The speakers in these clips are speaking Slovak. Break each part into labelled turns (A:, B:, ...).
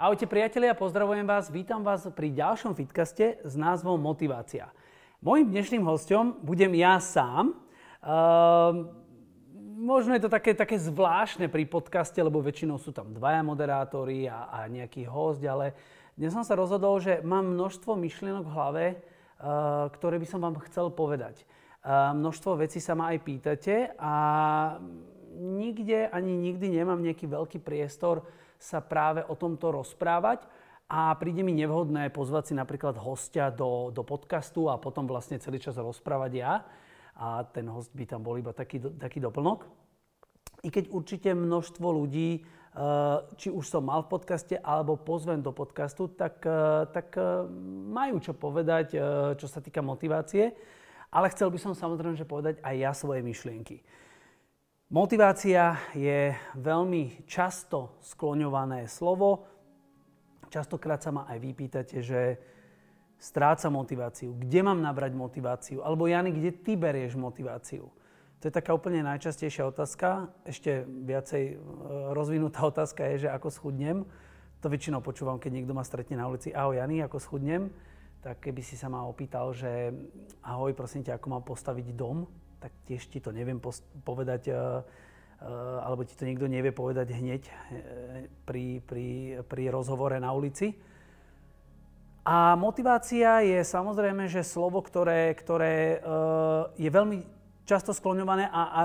A: Ahojte priatelia, pozdravujem vás, vítam vás pri ďalšom fitcaste s názvom Motivácia. Mojím dnešným hostom budem ja sám. Uh, možno je to také, také zvláštne pri podcaste, lebo väčšinou sú tam dvaja moderátori a, a nejaký host, ale dnes som sa rozhodol, že mám množstvo myšlienok v hlave, uh, ktoré by som vám chcel povedať. Uh, množstvo vecí sa ma aj pýtate a nikde ani nikdy nemám nejaký veľký priestor sa práve o tomto rozprávať a príde mi nevhodné pozvať si napríklad hostia do, do podcastu a potom vlastne celý čas rozprávať ja a ten host by tam bol iba taký, taký doplnok. I keď určite množstvo ľudí, eh, či už som mal v podcaste alebo pozvem do podcastu, tak, eh, tak eh, majú čo povedať, čo sa týka motivácie. Ale chcel by som samozrejme že povedať aj ja svoje myšlienky. Motivácia je veľmi často skloňované slovo. Častokrát sa ma aj vypýtate, že stráca motiváciu. Kde mám nabrať motiváciu? Alebo Jany, kde ty berieš motiváciu? To je taká úplne najčastejšia otázka. Ešte viacej e, rozvinutá otázka je, že ako schudnem. To väčšinou počúvam, keď niekto ma stretne na ulici. Ahoj Jany, ako schudnem? Tak keby si sa ma opýtal, že ahoj, prosím ťa, ako mám postaviť dom, tak tiež ti to neviem povedať, eh, eh, alebo ti to niekto nevie povedať hneď eh, pri, pri, pri rozhovore na ulici. A motivácia je samozrejme, že slovo, ktoré, ktoré je veľmi často skloňované a, a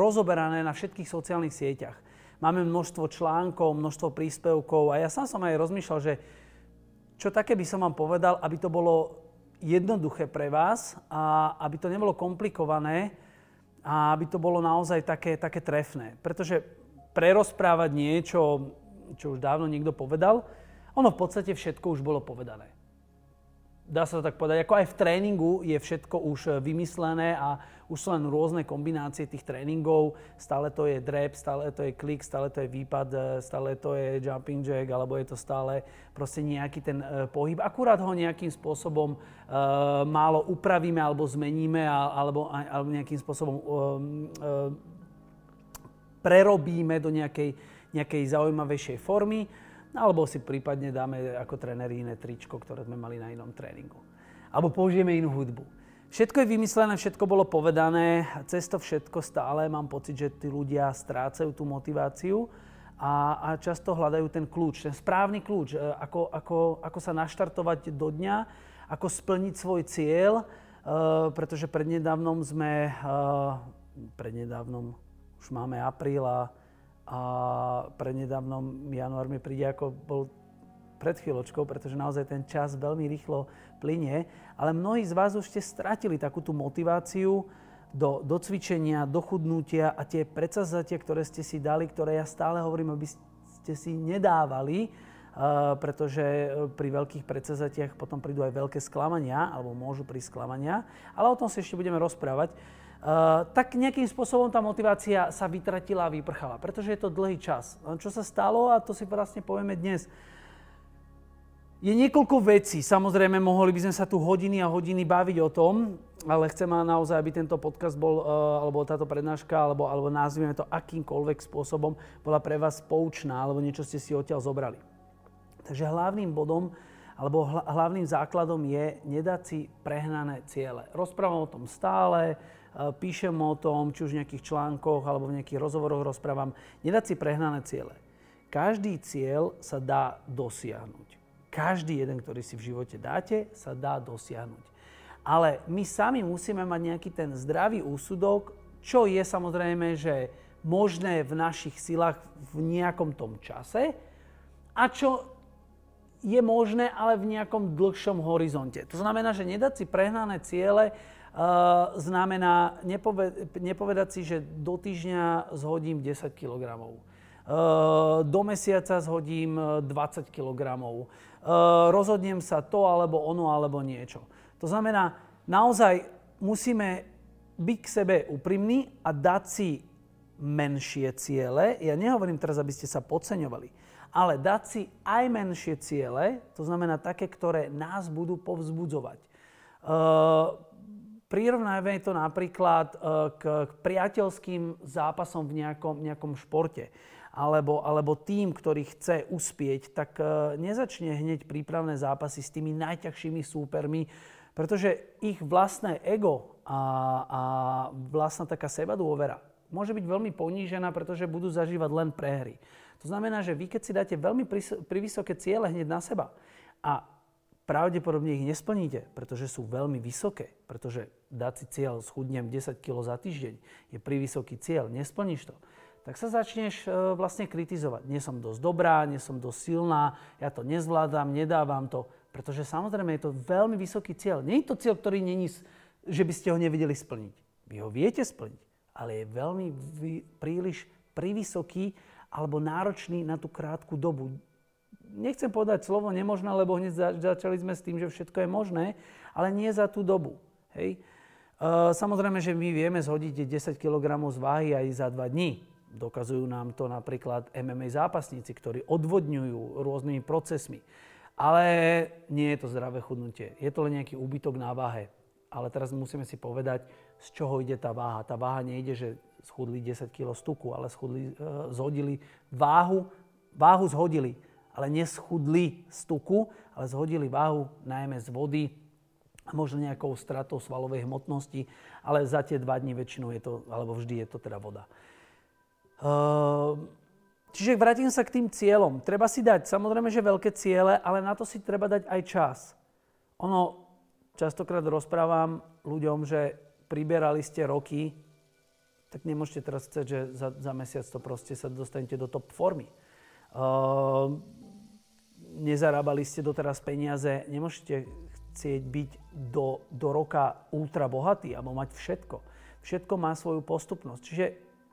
A: rozoberané na všetkých sociálnych sieťach. Máme množstvo článkov, množstvo príspevkov a ja sám som aj rozmýšľal, že čo také by som vám povedal, aby to bolo jednoduché pre vás a aby to nebolo komplikované a aby to bolo naozaj také, také trefné. Pretože prerozprávať niečo, čo už dávno niekto povedal, ono v podstate všetko už bolo povedané dá sa to tak povedať, ako aj v tréningu je všetko už e, vymyslené a už sú len rôzne kombinácie tých tréningov. Stále to je drep, stále to je klik, stále to je výpad, e, stále to je jumping jack, alebo je to stále proste nejaký ten uh, pohyb. Akurát ho nejakým spôsobom uh, málo upravíme alebo zmeníme alebo, alebo nejakým spôsobom uh, uh, prerobíme do nejakej, nejakej zaujímavejšej formy. Alebo si prípadne dáme ako tréneri iné tričko, ktoré sme mali na inom tréningu. Alebo použijeme inú hudbu. Všetko je vymyslené, všetko bolo povedané, cez to všetko stále mám pocit, že tí ľudia strácajú tú motiváciu a, a často hľadajú ten kľúč, ten správny kľúč, e, ako, ako, ako sa naštartovať do dňa, ako splniť svoj cieľ, uh, pretože prednedávnom sme, uh, prednedávnom už máme apríl a a prednedávnom január mi príde ako bol pred chvíľočkou, pretože naozaj ten čas veľmi rýchlo plinie. Ale mnohí z vás už ste stratili takú tú motiváciu do, do cvičenia, do chudnutia a tie predsazatia, ktoré ste si dali, ktoré ja stále hovorím, aby ste si nedávali, uh, pretože pri veľkých predsazatiach potom prídu aj veľké sklamania, alebo môžu prísť sklamania. Ale o tom si ešte budeme rozprávať. Uh, tak nejakým spôsobom tá motivácia sa vytratila a vyprchala, pretože je to dlhý čas. Čo sa stalo, a to si vlastne povieme dnes, je niekoľko vecí. Samozrejme, mohli by sme sa tu hodiny a hodiny baviť o tom, ale chcem naozaj, aby tento podcast bol, uh, alebo táto prednáška, alebo, alebo nazvime to akýmkoľvek spôsobom, bola pre vás poučná, alebo niečo ste si odtiaľ zobrali. Takže hlavným bodom, alebo hlavným základom je nedať si prehnané ciele. Rozprávam o tom stále, Eh, píšem o tom, či už v nejakých článkoch alebo v nejakých rozhovoroch rozprávam, nedať si prehnané ciele. Každý cieľ sa dá dosiahnuť. Každý jeden, ktorý si v živote dáte, sa dá dosiahnuť. Ale my sami musíme mať nejaký ten zdravý úsudok, čo je samozrejme, že možné v našich silách v nejakom tom čase a čo je možné, ale v nejakom dlhšom horizonte. To znamená, že nedať si prehnané ciele, znamená nepoved, nepovedať si, že do týždňa zhodím 10 kg. Uh, do mesiaca zhodím 20 kg. Uh, rozhodnem sa to alebo ono alebo niečo. To znamená, naozaj musíme byť k sebe úprimní a dať si menšie ciele. Ja nehovorím teraz, aby ste sa podceňovali, ale dať si aj menšie ciele, to znamená také, ktoré nás budú povzbudzovať. Prirovnajme to napríklad k, k priateľským zápasom v nejakom, nejakom športe alebo, alebo tým, ktorý chce uspieť, tak nezačne hneď prípravné zápasy s tými najťažšími súpermi, pretože ich vlastné ego a, a vlastná taká seba dôvera môže byť veľmi ponížená, pretože budú zažívať len prehry. To znamená, že vy keď si dáte veľmi privysoké ciele hneď na seba a pravdepodobne ich nesplníte, pretože sú veľmi vysoké, pretože dať si cieľ schudnem 10 kg za týždeň je vysoký cieľ, nesplníš to, tak sa začneš e, vlastne kritizovať. Nie som dosť dobrá, nie som dosť silná, ja to nezvládam, nedávam to, pretože samozrejme je to veľmi vysoký cieľ. Nie je to cieľ, ktorý není, že by ste ho nevedeli splniť. Vy ho viete splniť, ale je veľmi príliš privysoký alebo náročný na tú krátku dobu. Nechcem povedať slovo nemožné, lebo hneď začali sme s tým, že všetko je možné, ale nie za tú dobu. Hej? Samozrejme, že my vieme zhodiť 10 kg z váhy aj za 2 dní. Dokazujú nám to napríklad MMA zápasníci, ktorí odvodňujú rôznymi procesmi. Ale nie je to zdravé chudnutie. Je to len nejaký úbytok na váhe. Ale teraz musíme si povedať, z čoho ide tá váha. Tá váha nejde, že schudli 10 kg stuku, ale schudli, e, zhodili váhu, váhu zhodili, ale neschudli stuku, ale zhodili váhu najmä z vody a možno nejakou stratou svalovej hmotnosti, ale za tie dva dní väčšinou je to, alebo vždy je to teda voda. E, čiže vrátim sa k tým cieľom. Treba si dať samozrejme, že veľké ciele, ale na to si treba dať aj čas. Ono, častokrát rozprávam ľuďom, že priberali ste roky tak nemôžete teraz chcieť, že za, za mesiac to proste sa dostanete do top formy. Uh, nezarábali ste doteraz peniaze, nemôžete chcieť byť do, do roka ultra bohatý alebo mať všetko. Všetko má svoju postupnosť. Čiže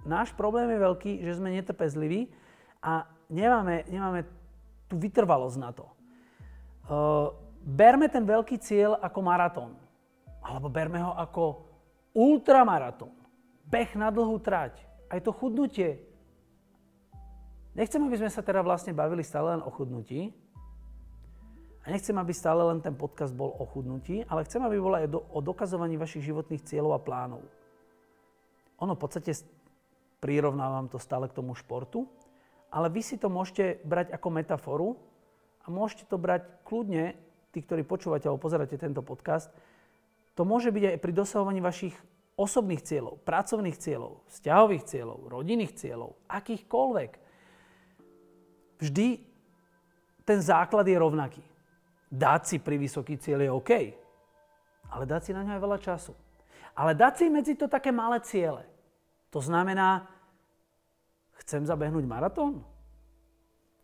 A: náš problém je veľký, že sme netrpezliví a nemáme, nemáme tú vytrvalosť na to. Uh, berme ten veľký cieľ ako maratón. Alebo berme ho ako ultramaratón beh na dlhú trať, aj to chudnutie. Nechcem, aby sme sa teda vlastne bavili stále len o chudnutí. A nechcem, aby stále len ten podcast bol o chudnutí, ale chcem, aby bol aj o dokazovaní vašich životných cieľov a plánov. Ono v podstate prirovnávam to stále k tomu športu, ale vy si to môžete brať ako metaforu a môžete to brať kľudne, tí, ktorí počúvate alebo pozeráte tento podcast, to môže byť aj pri dosahovaní vašich osobných cieľov, pracovných cieľov, vzťahových cieľov, rodinných cieľov, akýchkoľvek. Vždy ten základ je rovnaký. Dať si pri vysoký cieľ je OK, ale dať si na ňo aj veľa času. Ale dať si medzi to také malé ciele. To znamená, chcem zabehnúť maratón?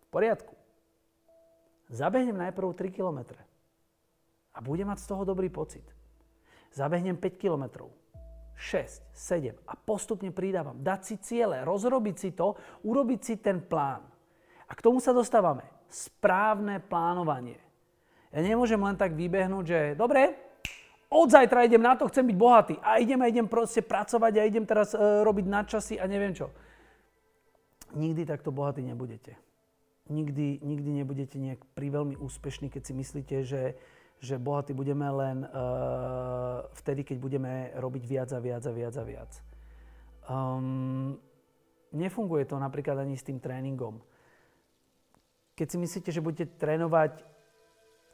A: V poriadku. Zabehnem najprv 3 km a budem mať z toho dobrý pocit. Zabehnem 5 kilometrov 6, 7 a postupne pridávam. Dať si ciele, rozrobiť si to, urobiť si ten plán. A k tomu sa dostávame. Správne plánovanie. Ja nemôžem len tak vybehnúť, že dobre, od zajtra idem na to, chcem byť bohatý a idem a idem proste pracovať a idem teraz e, robiť nadčasy a neviem čo. Nikdy takto bohatí nebudete. Nikdy, nikdy nebudete nejak priveľmi úspešní, keď si myslíte, že, že bohatí budeme len uh, vtedy, keď budeme robiť viac a viac a viac a viac. Um, nefunguje to napríklad ani s tým tréningom. Keď si myslíte, že budete trénovať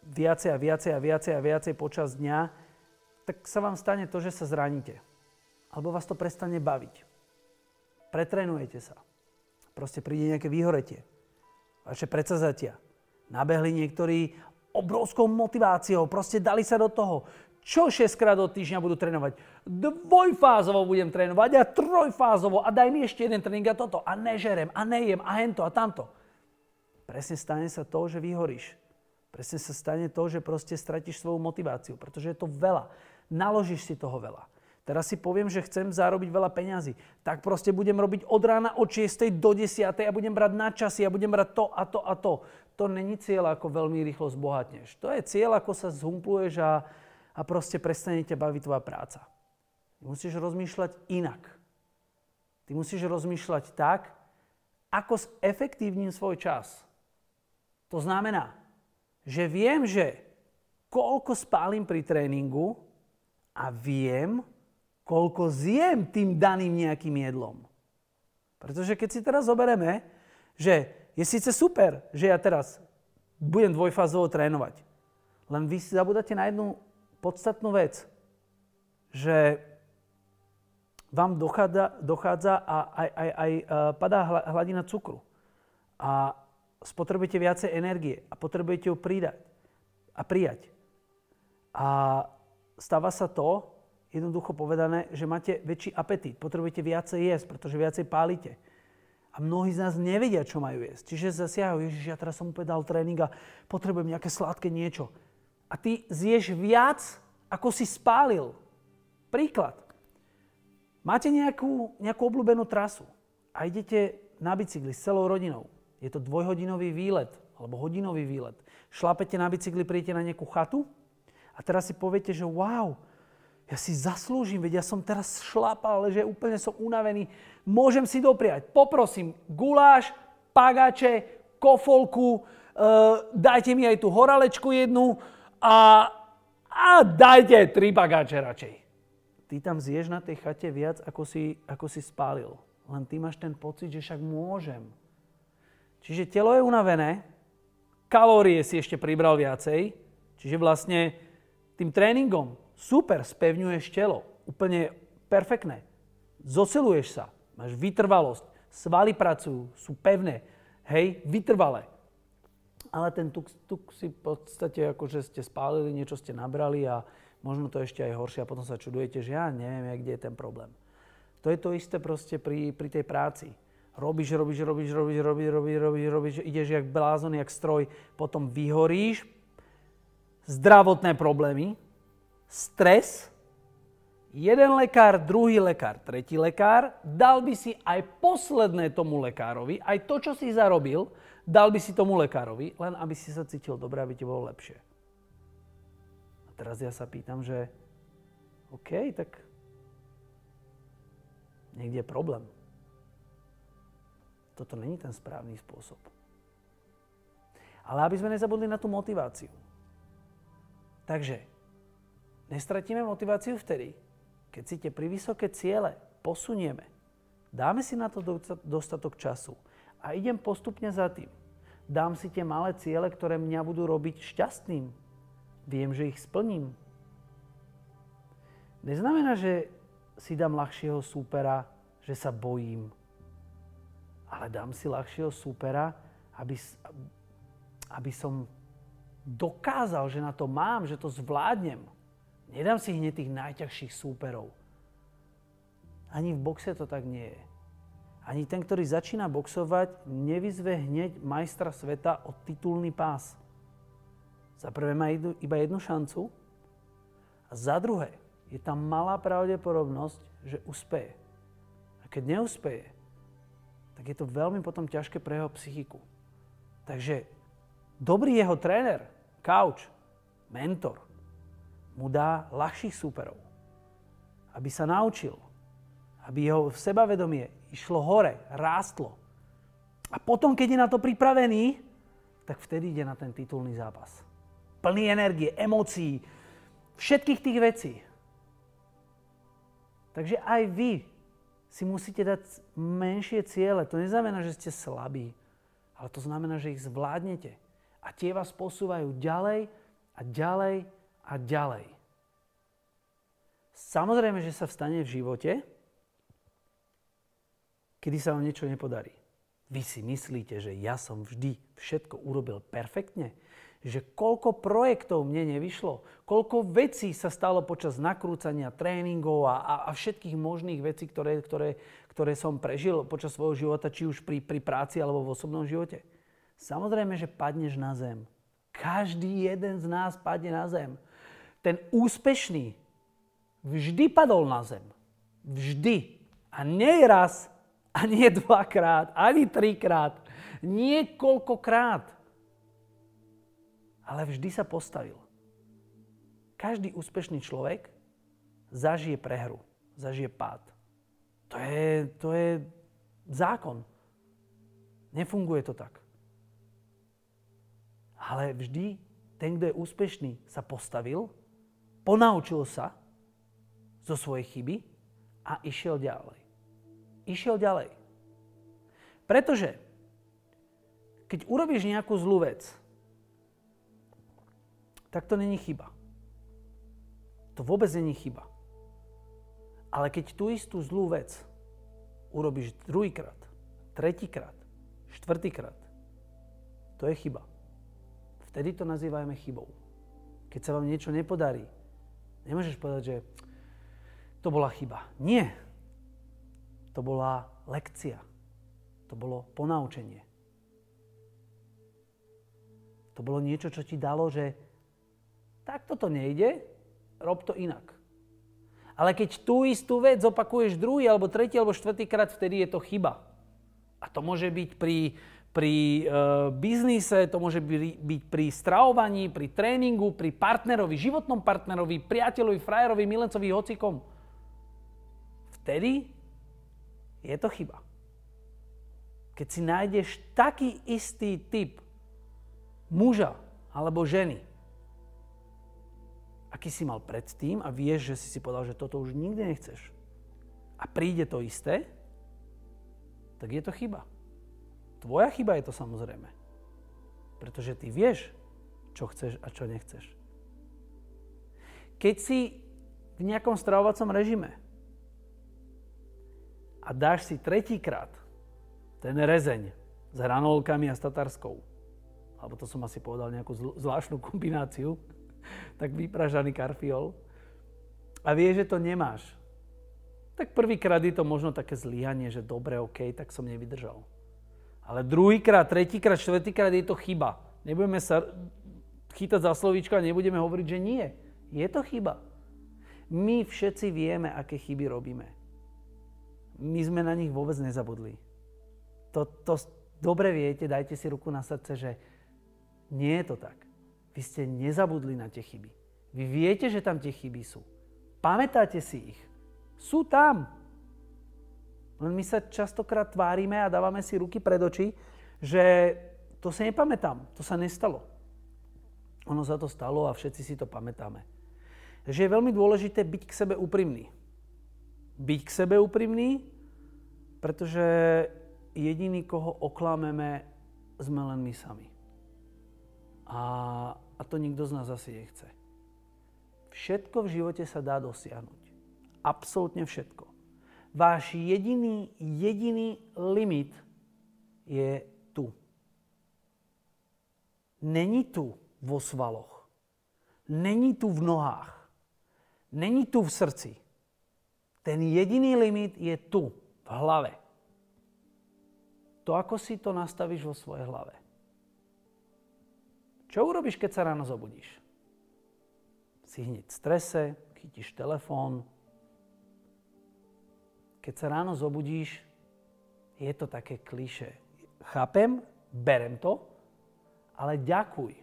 A: viacej a viacej a viacej a viacej počas dňa, tak sa vám stane to, že sa zraníte. Alebo vás to prestane baviť. Pretrenujete sa. Proste príde nejaké vyhoretie. Vaše predsazatia. Nabehli niektorí obrovskou motiváciou, proste dali sa do toho. Čo 6 krát do týždňa budú trénovať? Dvojfázovo budem trénovať a trojfázovo a daj mi ešte jeden tréning a toto a nežerem a nejem a hento a tamto. Presne stane sa to, že vyhoríš. Presne sa stane to, že proste stratíš svoju motiváciu, pretože je to veľa. Naložíš si toho veľa. Teraz si poviem, že chcem zarobiť veľa peňazí. Tak proste budem robiť od rána od 6. do 10. a budem brať na časy a budem brať to a to a to. To není cieľ, ako veľmi rýchlo zbohatneš. To je cieľ, ako sa zhumpluješ a, a proste prestane ťa baviť tvoja práca. Musíš rozmýšľať inak. Ty musíš rozmýšľať tak, ako efektívnim svoj čas. To znamená, že viem, že koľko spálim pri tréningu, a viem, koľko zjem tým daným nejakým jedlom. Pretože keď si teraz zobereme, že je síce super, že ja teraz budem dvojfázovo trénovať, len vy si zabudáte na jednu podstatnú vec, že vám dochádza, dochádza a aj, aj, aj e, padá hladina cukru. A spotrebujete viacej energie a potrebujete ju pridať a prijať. A stáva sa to, jednoducho povedané, že máte väčší apetít, potrebujete viacej jesť, pretože viacej pálite. A mnohí z nás nevedia, čo majú jesť. Čiže zasiahajú, Ježiš, ja teraz som úplne dal tréning a potrebujem nejaké sladké niečo. A ty zješ viac, ako si spálil. Príklad. Máte nejakú, nejakú obľúbenú trasu a idete na bicykli s celou rodinou. Je to dvojhodinový výlet alebo hodinový výlet. Šlapete na bicykli, príjete na nejakú chatu a teraz si poviete, že wow, ja si zaslúžim, veď ja som teraz šlapal, ale že úplne som unavený. Môžem si dopriať. Poprosím guláš, pagače, kofolku, e, dajte mi aj tú horalečku jednu a, a dajte tri pagače radšej. Ty tam zješ na tej chate viac, ako si, ako si spálil. Len ty máš ten pocit, že však môžem. Čiže telo je unavené, kalórie si ešte pribral viacej, čiže vlastne tým tréningom super, spevňuješ telo, úplne perfektné. Zosiluješ sa, máš vytrvalosť, svaly pracujú, sú pevné, hej, vytrvalé. Ale ten tuk, tuk si v podstate akože ste spálili, niečo ste nabrali a možno to ešte aj horšie a potom sa čudujete, že ja neviem, kde je ten problém. To je to isté proste pri, pri tej práci. Robíš, robíš, robíš, robíš, robíš, robíš, robíš, robíš, ideš jak blázon, jak stroj, potom vyhoríš, zdravotné problémy, stres, jeden lekár, druhý lekár, tretí lekár, dal by si aj posledné tomu lekárovi, aj to, čo si zarobil, dal by si tomu lekárovi, len aby si sa cítil dobre, aby ti bolo lepšie. A teraz ja sa pýtam, že OK, tak niekde je problém. Toto není ten správny spôsob. Ale aby sme nezabudli na tú motiváciu. Takže Nestratíme motiváciu vtedy, keď si tie pri vysoké ciele posunieme. Dáme si na to dostatok času a idem postupne za tým. Dám si tie malé ciele, ktoré mňa budú robiť šťastným. Viem, že ich splním. Neznamená, že si dám ľahšieho súpera, že sa bojím. Ale dám si ľahšieho súpera, aby, aby som dokázal, že na to mám, že to zvládnem. Nedám si hneď tých najťažších súperov. Ani v boxe to tak nie je. Ani ten, ktorý začína boxovať, nevyzve hneď majstra sveta o titulný pás. Za prvé má iba jednu šancu a za druhé je tam malá pravdepodobnosť, že uspeje. A keď neuspeje, tak je to veľmi potom ťažké pre jeho psychiku. Takže dobrý jeho tréner, coach, mentor, mu dá ľahších súperov. Aby sa naučil. Aby jeho sebavedomie išlo hore, rástlo. A potom, keď je na to pripravený, tak vtedy ide na ten titulný zápas. Plný energie, emócií, všetkých tých vecí. Takže aj vy si musíte dať menšie ciele. To neznamená, že ste slabí, ale to znamená, že ich zvládnete. A tie vás posúvajú ďalej a ďalej a ďalej. Samozrejme, že sa vstane v živote, kedy sa vám niečo nepodarí. Vy si myslíte, že ja som vždy všetko urobil perfektne? Že koľko projektov mne nevyšlo? Koľko vecí sa stalo počas nakrúcania tréningov a, a, a všetkých možných vecí, ktoré, ktoré, ktoré som prežil počas svojho života, či už pri, pri práci alebo v osobnom živote? Samozrejme, že padneš na zem. Každý jeden z nás padne na zem ten úspešný vždy padol na zem. Vždy. A nie raz, a nie dvakrát, ani trikrát, niekoľkokrát. Ale vždy sa postavil. Každý úspešný človek zažije prehru, zažije pád. To je, to je zákon. Nefunguje to tak. Ale vždy ten, kto je úspešný, sa postavil ponaučil sa zo svojej chyby a išiel ďalej. Išiel ďalej. Pretože keď urobíš nejakú zlú vec, tak to není chyba. To vôbec není chyba. Ale keď tú istú zlú vec urobíš druhýkrát, tretíkrát, štvrtýkrát, to je chyba. Vtedy to nazývajme chybou. Keď sa vám niečo nepodarí, nemôžeš povedať, že to bola chyba. Nie. To bola lekcia. To bolo ponaučenie. To bolo niečo, čo ti dalo, že takto to nejde, rob to inak. Ale keď tú istú vec opakuješ druhý, alebo tretí, alebo štvrtý krát, vtedy je to chyba. A to môže byť pri, pri e, biznise, to môže byť, byť pri stravovaní, pri tréningu, pri partnerovi, životnom partnerovi, priateľovi, frajerovi, milencovi, hocikom. Vtedy je to chyba. Keď si nájdeš taký istý typ muža alebo ženy, aký si mal predtým a vieš, že si si povedal, že toto už nikdy nechceš a príde to isté, tak je to chyba. Tvoja chyba je to samozrejme. Pretože ty vieš, čo chceš a čo nechceš. Keď si v nejakom stravovacom režime a dáš si tretíkrát ten rezeň s hranolkami a s tatarskou, alebo to som asi povedal nejakú zvláštnu kombináciu, tak vypražaný karfiol a vieš, že to nemáš, tak prvýkrát je to možno také zlyhanie, že dobre, OK, tak som nevydržal. Ale druhýkrát, tretíkrát, štvrtýkrát je to chyba. Nebudeme sa chytať za slovíčko a nebudeme hovoriť, že nie. Je to chyba. My všetci vieme, aké chyby robíme. My sme na nich vôbec nezabudli. To, to dobre viete, dajte si ruku na srdce, že nie je to tak. Vy ste nezabudli na tie chyby. Vy viete, že tam tie chyby sú. Pamätáte si ich. Sú tam. Len my sa častokrát tvárime a dávame si ruky pred oči, že to sa nepamätám, to sa nestalo. Ono sa to stalo a všetci si to pamätáme. Takže je veľmi dôležité byť k sebe úprimný. Byť k sebe úprimný, pretože jediný, koho oklameme, sme len my sami. A, a to nikto z nás asi nechce. Všetko v živote sa dá dosiahnuť. Absolútne všetko. Váš jediný, jediný limit je tu. Není tu vo svaloch. Není tu v nohách. Není tu v srdci. Ten jediný limit je tu, v hlave. To, ako si to nastavíš vo svojej hlave. Čo urobíš, keď sa ráno zobudíš? Si hneď v strese, chytíš telefón. Keď sa ráno zobudíš, je to také kliše. Chápem, berem to, ale ďakuj.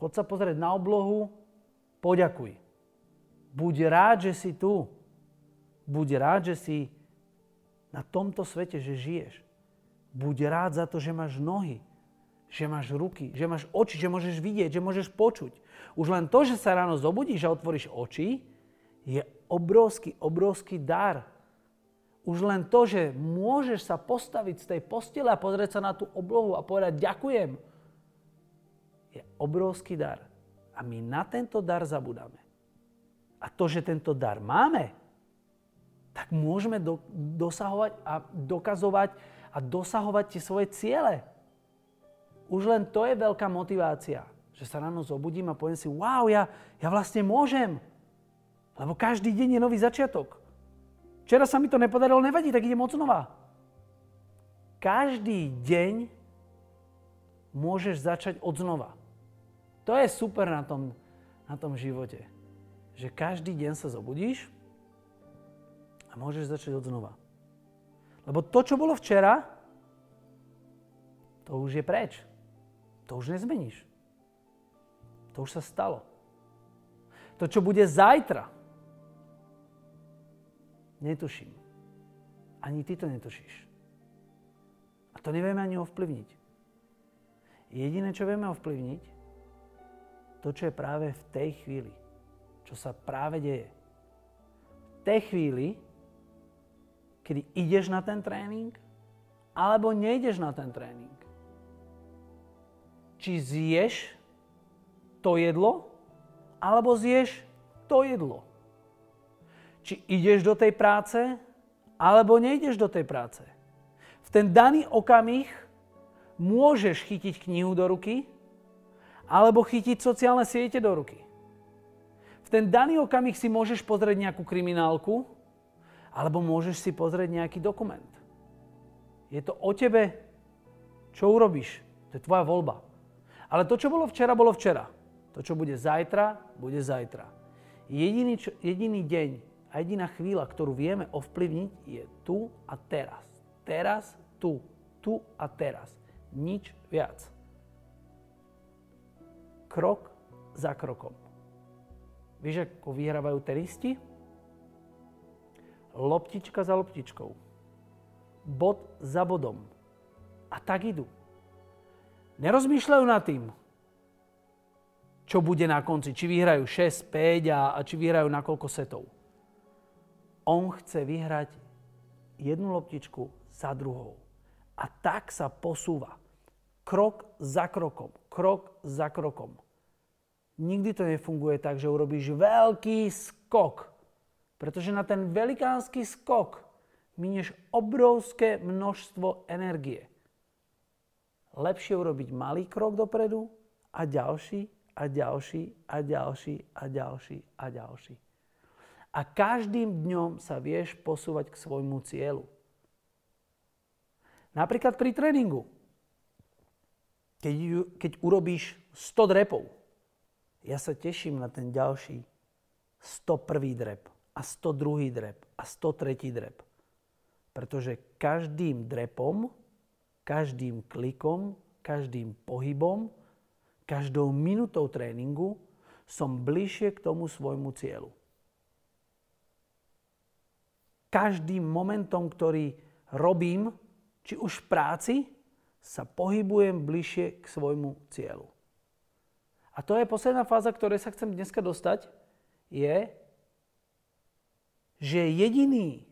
A: Chod sa pozrieť na oblohu, poďakuj. Buď rád, že si tu. Buď rád, že si na tomto svete, že žiješ. Buď rád za to, že máš nohy, že máš ruky, že máš oči, že môžeš vidieť, že môžeš počuť. Už len to, že sa ráno zobudíš a otvoríš oči, je obrovský, obrovský dar. Už len to, že môžeš sa postaviť z tej postele a pozrieť sa na tú oblohu a povedať ďakujem, je obrovský dar. A my na tento dar zabudáme. A to, že tento dar máme, tak môžeme do, dosahovať a dokazovať a dosahovať tie svoje ciele. Už len to je veľká motivácia, že sa ráno zobudím a poviem si, wow, ja, ja vlastne môžem. Lebo každý deň je nový začiatok. Včera sa mi to nepodarilo, nevadí, tak idem od znova. Každý deň môžeš začať od. To je super na tom, na tom živote. Že každý deň sa zobudíš a môžeš začať od. Lebo to, čo bolo včera, to už je preč. To už nezmeníš. To už sa stalo. To, čo bude zajtra, netuším. Ani ty to netušíš. A to nevieme ani ovplyvniť. Jediné, čo vieme ovplyvniť, to, čo je práve v tej chvíli, čo sa práve deje. tej chvíli, kedy ideš na ten tréning, alebo nejdeš na ten tréning. Či zješ to jedlo, alebo zješ to jedlo. Či ideš do tej práce, alebo nejdeš do tej práce. V ten daný okamih môžeš chytiť knihu do ruky, alebo chytiť sociálne siete do ruky. V ten daný okamih si môžeš pozrieť nejakú kriminálku, alebo môžeš si pozrieť nejaký dokument. Je to o tebe, čo urobíš. To je tvoja voľba. Ale to, čo bolo včera, bolo včera. To, čo bude zajtra, bude zajtra. Jediný, čo, jediný deň a jediná chvíľa, ktorú vieme ovplyvniť, je tu a teraz. Teraz, tu. Tu a teraz. Nič viac. Krok za krokom. Vieš, ako vyhrávajú tenisti? Loptička za loptičkou bod za bodom. A tak idú. Nerozmýšľajú nad tým, čo bude na konci. Či vyhrajú 6, 5 a, a či vyhrajú na koľko setov. On chce vyhrať jednu loptičku za druhou. A tak sa posúva. Krok za krokom. Krok za krokom. Nikdy to nefunguje tak, že urobíš veľký skok. Pretože na ten velikánsky skok minieš obrovské množstvo energie. Lepšie urobiť malý krok dopredu a ďalší a ďalší a ďalší a ďalší a ďalší. A každým dňom sa vieš posúvať k svojmu cieľu. Napríklad pri tréningu. Keď, keď urobíš 100 drepov, ja sa teším na ten ďalší 101. drep a 102. drep a 103. drep. Pretože každým drepom, každým klikom, každým pohybom, každou minutou tréningu som bližšie k tomu svojmu cieľu. Každým momentom, ktorý robím, či už v práci, sa pohybujem bližšie k svojmu cieľu. A to je posledná fáza, ktorej sa chcem dneska dostať, je, že jediný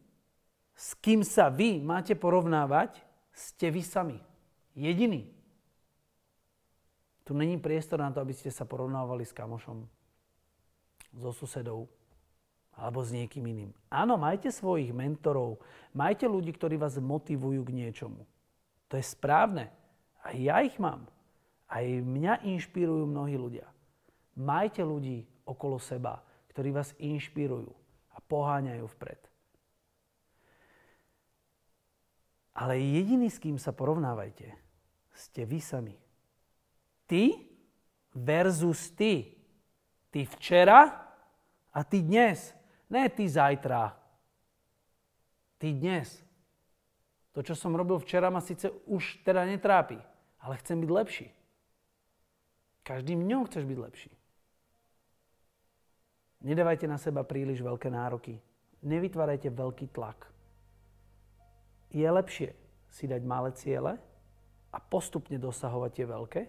A: s kým sa vy máte porovnávať, ste vy sami. Jediný. Tu není priestor na to, aby ste sa porovnávali s kamošom, so susedou alebo s niekým iným. Áno, majte svojich mentorov, majte ľudí, ktorí vás motivujú k niečomu. To je správne. Aj ja ich mám. Aj mňa inšpirujú mnohí ľudia. Majte ľudí okolo seba, ktorí vás inšpirujú a poháňajú vpred. Ale jediný, s kým sa porovnávajte, ste vy sami. Ty versus ty. Ty včera a ty dnes. Ne ty zajtra. Ty dnes. To, čo som robil včera, ma síce už teda netrápi, ale chcem byť lepší. Každým dňom chceš byť lepší. Nedávajte na seba príliš veľké nároky. Nevytvárajte veľký tlak je lepšie si dať malé ciele a postupne dosahovať tie veľké,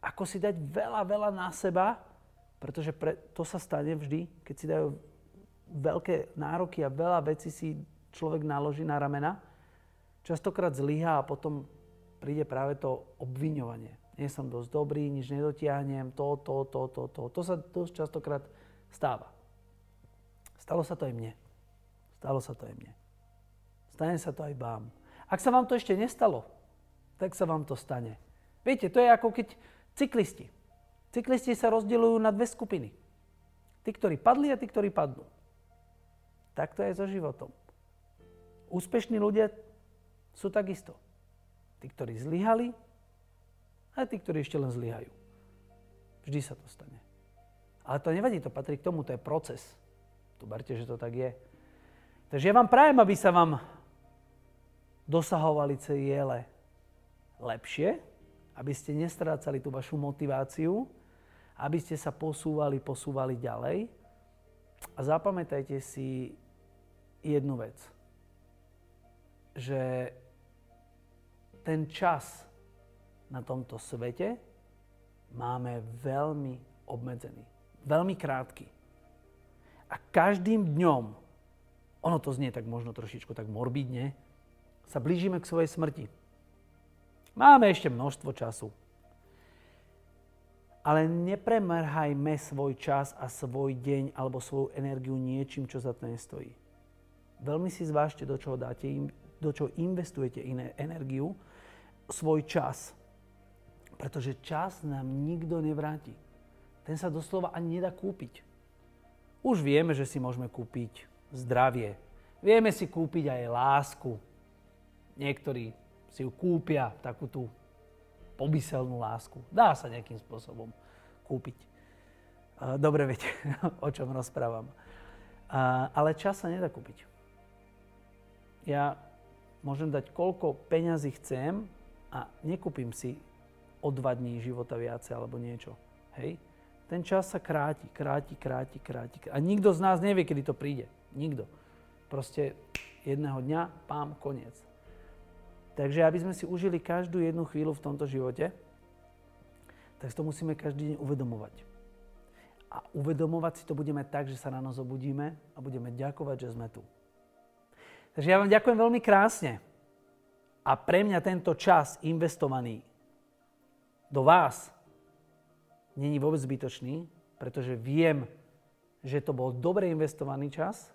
A: ako si dať veľa, veľa na seba, pretože pre, to sa stane vždy, keď si dajú veľké nároky a veľa vecí si človek naloží na ramena, častokrát zlyhá a potom príde práve to obviňovanie. Nie som dosť dobrý, nič nedotiahnem, to, to, to, to, to. To sa dosť častokrát stáva. Stalo sa to aj mne. Stalo sa to aj mne. Stane sa to aj vám. Ak sa vám to ešte nestalo, tak sa vám to stane. Viete, to je ako keď cyklisti. Cyklisti sa rozdeľujú na dve skupiny. Tí, ktorí padli a tí, ktorí padnú. Tak to je so životom. Úspešní ľudia sú takisto. Tí, ktorí zlyhali a tí, ktorí ešte len zlyhajú. Vždy sa to stane. Ale to nevadí, to patrí k tomu, to je proces. Tu berte, že to tak je. Takže ja vám prajem, aby sa vám dosahovali ciele lepšie, aby ste nestrácali tú vašu motiváciu, aby ste sa posúvali, posúvali ďalej. A zapamätajte si jednu vec, že ten čas na tomto svete máme veľmi obmedzený, veľmi krátky. A každým dňom ono to znie tak možno trošičku tak morbidne, sa blížime k svojej smrti. Máme ešte množstvo času. Ale nepremrhajme svoj čas a svoj deň alebo svoju energiu niečím, čo za to nestojí. Veľmi si zvážte, do čoho dáte, do čoho investujete iné energiu, svoj čas. Pretože čas nám nikto nevráti. Ten sa doslova ani nedá kúpiť. Už vieme, že si môžeme kúpiť zdravie. Vieme si kúpiť aj lásku. Niektorí si ju kúpia, takú tú pomyselnú lásku. Dá sa nejakým spôsobom kúpiť. Dobre viete, o čom rozprávam. Ale čas sa nedá kúpiť. Ja môžem dať koľko peňazí chcem a nekúpim si o dva dní života viacej alebo niečo. Hej? Ten čas sa kráti, kráti, kráti, kráti. A nikto z nás nevie, kedy to príde. Nikto. Proste jedného dňa, pám, koniec. Takže aby sme si užili každú jednu chvíľu v tomto živote, tak to musíme každý deň uvedomovať. A uvedomovať si to budeme tak, že sa ráno zobudíme a budeme ďakovať, že sme tu. Takže ja vám ďakujem veľmi krásne. A pre mňa tento čas investovaný do vás není vôbec zbytočný, pretože viem, že to bol dobre investovaný čas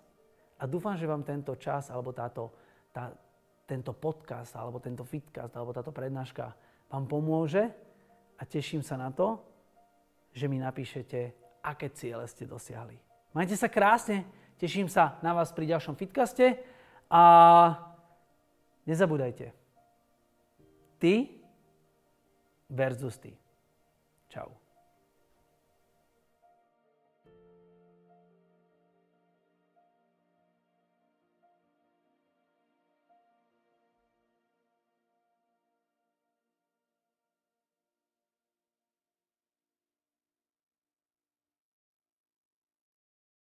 A: a dúfam, že vám tento čas alebo táto, tá, tento podcast alebo tento fitcast alebo táto prednáška vám pomôže a teším sa na to, že mi napíšete, aké ciele ste dosiahli. Majte sa krásne, teším sa na vás pri ďalšom fitcaste a nezabúdajte, ty versus ty. Čau.